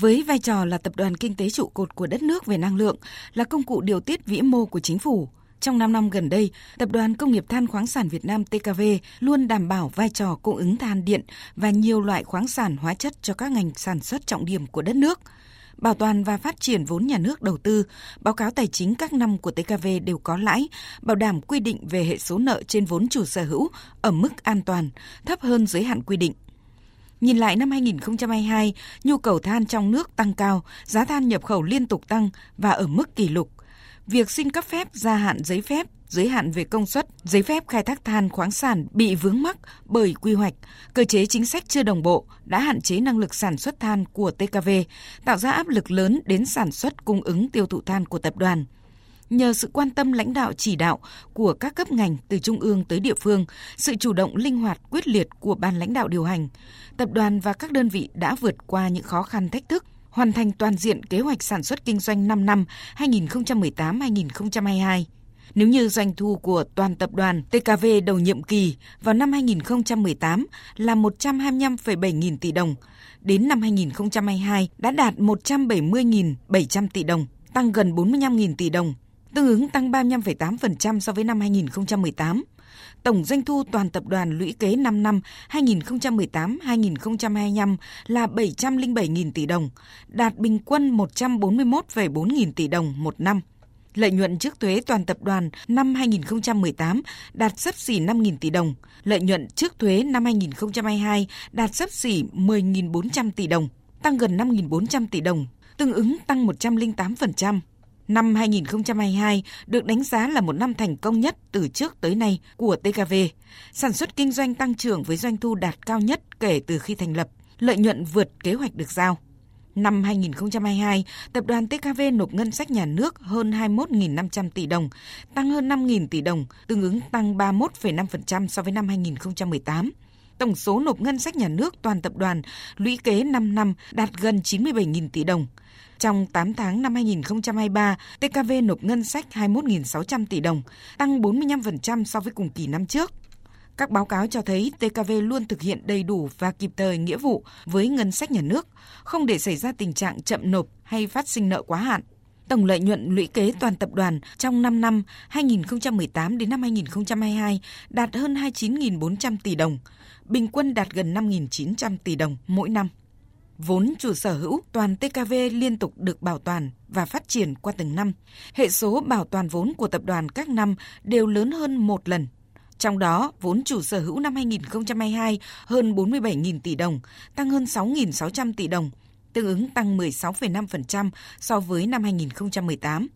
Với vai trò là tập đoàn kinh tế trụ cột của đất nước về năng lượng, là công cụ điều tiết vĩ mô của chính phủ, trong 5 năm gần đây, Tập đoàn Công nghiệp Than khoáng sản Việt Nam TKV luôn đảm bảo vai trò cung ứng than điện và nhiều loại khoáng sản hóa chất cho các ngành sản xuất trọng điểm của đất nước. Bảo toàn và phát triển vốn nhà nước đầu tư, báo cáo tài chính các năm của TKV đều có lãi, bảo đảm quy định về hệ số nợ trên vốn chủ sở hữu ở mức an toàn, thấp hơn giới hạn quy định. Nhìn lại năm 2022, nhu cầu than trong nước tăng cao, giá than nhập khẩu liên tục tăng và ở mức kỷ lục. Việc xin cấp phép gia hạn giấy phép, giới hạn về công suất, giấy phép khai thác than khoáng sản bị vướng mắc bởi quy hoạch, cơ chế chính sách chưa đồng bộ đã hạn chế năng lực sản xuất than của TKV, tạo ra áp lực lớn đến sản xuất cung ứng tiêu thụ than của tập đoàn nhờ sự quan tâm lãnh đạo chỉ đạo của các cấp ngành từ trung ương tới địa phương, sự chủ động linh hoạt quyết liệt của ban lãnh đạo điều hành, tập đoàn và các đơn vị đã vượt qua những khó khăn thách thức, hoàn thành toàn diện kế hoạch sản xuất kinh doanh 5 năm 2018-2022. Nếu như doanh thu của toàn tập đoàn TKV đầu nhiệm kỳ vào năm 2018 là 125,7 nghìn tỷ đồng, đến năm 2022 đã đạt 170.700 tỷ đồng, tăng gần 45.000 tỷ đồng, tương ứng tăng 35,8% so với năm 2018. Tổng doanh thu toàn tập đoàn lũy kế 5 năm 2018-2025 là 707.000 tỷ đồng, đạt bình quân 141,4 nghìn tỷ đồng một năm. Lợi nhuận trước thuế toàn tập đoàn năm 2018 đạt sấp xỉ 5.000 tỷ đồng, lợi nhuận trước thuế năm 2022 đạt sấp xỉ 10.400 tỷ đồng, tăng gần 5.400 tỷ đồng, tương ứng tăng 108%. Năm 2022 được đánh giá là một năm thành công nhất từ trước tới nay của TKV. Sản xuất kinh doanh tăng trưởng với doanh thu đạt cao nhất kể từ khi thành lập, lợi nhuận vượt kế hoạch được giao. Năm 2022, tập đoàn TKV nộp ngân sách nhà nước hơn 21.500 tỷ đồng, tăng hơn 5.000 tỷ đồng, tương ứng tăng 31,5% so với năm 2018 tổng số nộp ngân sách nhà nước toàn tập đoàn lũy kế 5 năm đạt gần 97.000 tỷ đồng. Trong 8 tháng năm 2023, TKV nộp ngân sách 21.600 tỷ đồng, tăng 45% so với cùng kỳ năm trước. Các báo cáo cho thấy TKV luôn thực hiện đầy đủ và kịp thời nghĩa vụ với ngân sách nhà nước, không để xảy ra tình trạng chậm nộp hay phát sinh nợ quá hạn. Tổng lợi nhuận lũy kế toàn tập đoàn trong 5 năm 2018 đến năm 2022 đạt hơn 29.400 tỷ đồng, bình quân đạt gần 5.900 tỷ đồng mỗi năm. Vốn chủ sở hữu toàn TKV liên tục được bảo toàn và phát triển qua từng năm. Hệ số bảo toàn vốn của tập đoàn các năm đều lớn hơn một lần. Trong đó, vốn chủ sở hữu năm 2022 hơn 47.000 tỷ đồng, tăng hơn 6.600 tỷ đồng, tương ứng tăng 16,5% so với năm 2018.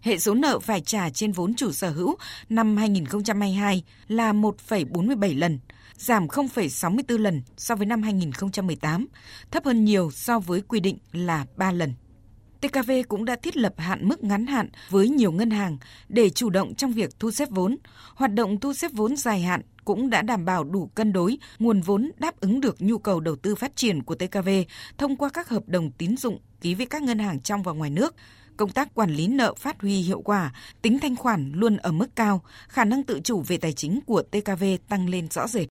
Hệ số nợ phải trả trên vốn chủ sở hữu năm 2022 là 1,47 lần, giảm 0,64 lần so với năm 2018, thấp hơn nhiều so với quy định là 3 lần. TKV cũng đã thiết lập hạn mức ngắn hạn với nhiều ngân hàng để chủ động trong việc thu xếp vốn. Hoạt động thu xếp vốn dài hạn cũng đã đảm bảo đủ cân đối nguồn vốn đáp ứng được nhu cầu đầu tư phát triển của TKV thông qua các hợp đồng tín dụng ký với các ngân hàng trong và ngoài nước. Công tác quản lý nợ phát huy hiệu quả, tính thanh khoản luôn ở mức cao, khả năng tự chủ về tài chính của TKV tăng lên rõ rệt.